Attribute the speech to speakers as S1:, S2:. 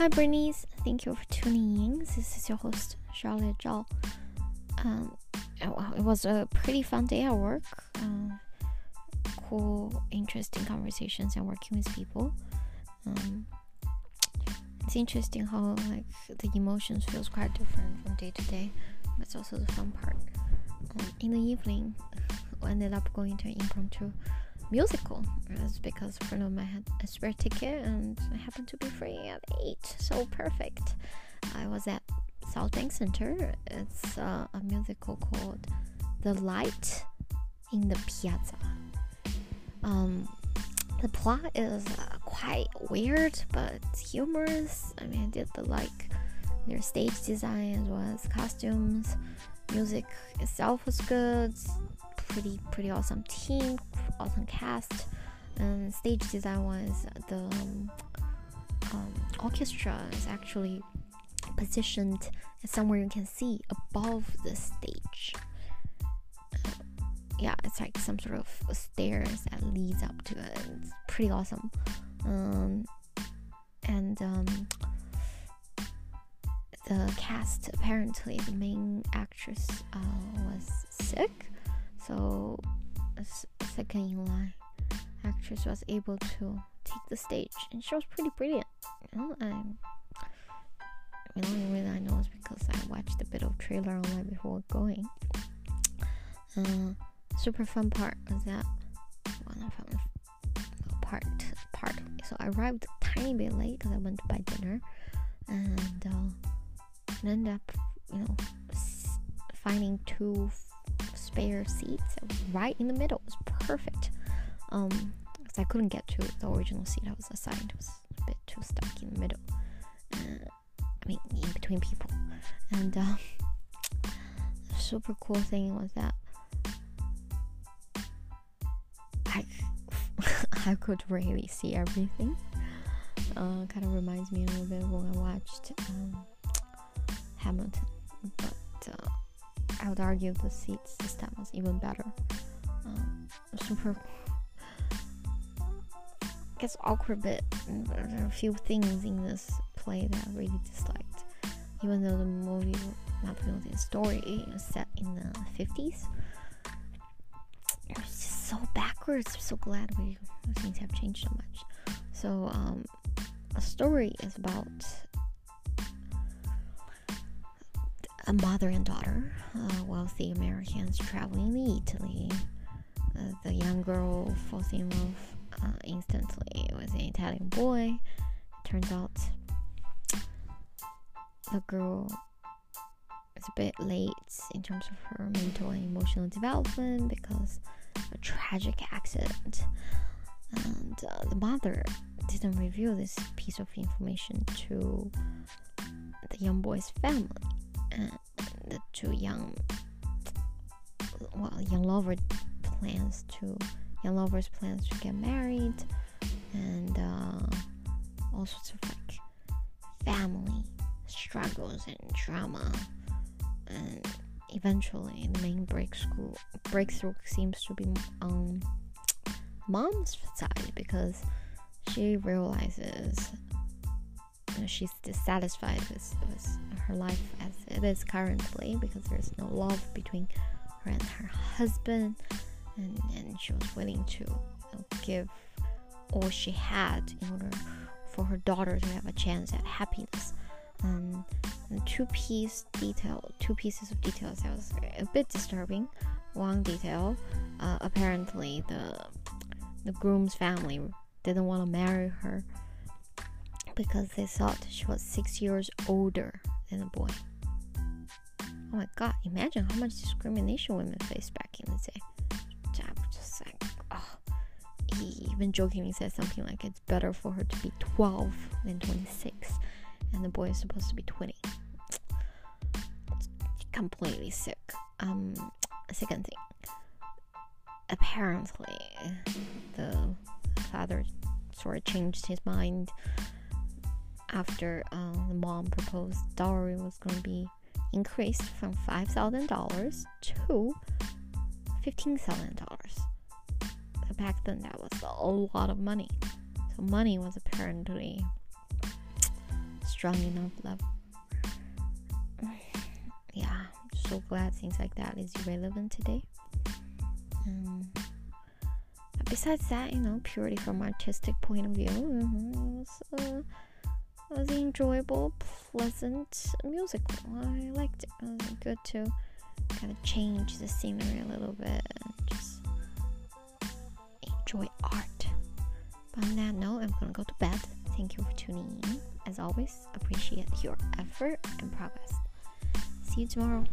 S1: Hi, Bernice. Thank you for tuning in. This is your host, Charlotte Zhao. Um, it was a pretty fun day at work. Uh, cool, interesting conversations and working with people. Um, it's interesting how like the emotions feels quite different from day to day. That's also the fun part. Um, in the evening, I ended up going to an impromptu musical. That's because a friend had a spare ticket and I happened to be free at 8. So perfect. I was at Southbank Centre. It's uh, a musical called The Light in the Piazza. Um, the plot is uh, quite weird but humorous. I mean, I did the like their stage design as well as costumes. Music itself was good. Pretty pretty awesome team, awesome cast. And stage design wise, the um, um, orchestra is actually positioned somewhere you can see above the stage. Uh, yeah, it's like some sort of stairs that leads up to it. It's pretty awesome. Um, and um, the cast apparently the main actress uh, was sick, so second in line actress was able to take the stage, and she was pretty brilliant. You know, I'm. The only reason I know is because I watched a bit of trailer online before going. Uh, super fun part was that one of them part part. So I arrived a tiny bit late because I went to buy dinner, and uh, ended up, you know, finding two spare seats right in the middle. It was perfect. Um, because I couldn't get to the original seat I was assigned. It was a bit too stuck in the middle. Uh, I mean, in between people. And uh, the super cool thing was that I I could really see everything. Uh, kind of reminds me a little bit when I watched um, Hamilton, but uh, I would argue the seats system was even better. Super gets awkward bit. There are a few things in this play that I really disliked. Even though the movie, not the the story is set in the 50s. It was just so backwards. I'm so glad we things have changed so much. So, um, the story is about a mother and daughter, uh, wealthy Americans traveling to Italy. Uh, the young girl falls in love uh, instantly with an Italian boy. Turns out the girl is a bit late in terms of her mental and emotional development because a tragic accident. And uh, the mother didn't reveal this piece of information to the young boy's family. And the two young, well, young lover plans to young lovers plans to get married and uh, all sorts of like family struggles and drama. And eventually the main breakthrough breakthrough seems to be on mom's side because she realizes you know, she's dissatisfied with, with her life as it is currently because there's no love between her and her husband and, and she was willing to know, give all she had in order for her daughter to have a chance at happiness. Um, two piece detail, two pieces of details that was a bit disturbing. One detail, uh, apparently the the groom's family didn't want to marry her because they thought she was six years older than the boy. Oh my god, imagine how much discrimination women faced back in the day Even jokingly said something like it's better for her to be 12 than 26, and the boy is supposed to be 20. It's completely sick. Um, second thing, apparently, the father sort of changed his mind after uh, the mom proposed dowry was going to be increased from $5,000 to $15,000 back then that was a lot of money. So money was apparently strong enough love. Yeah, I'm so glad things like that is relevant today. Um, besides that, you know, purely from artistic point of view, mm-hmm, it was, uh, it was enjoyable, pleasant musical. I liked it. it was good to kind of change the scenery a little bit just enjoy art. But on that note, I'm gonna go to bed. Thank you for tuning in. As always, appreciate your effort and progress. See you tomorrow.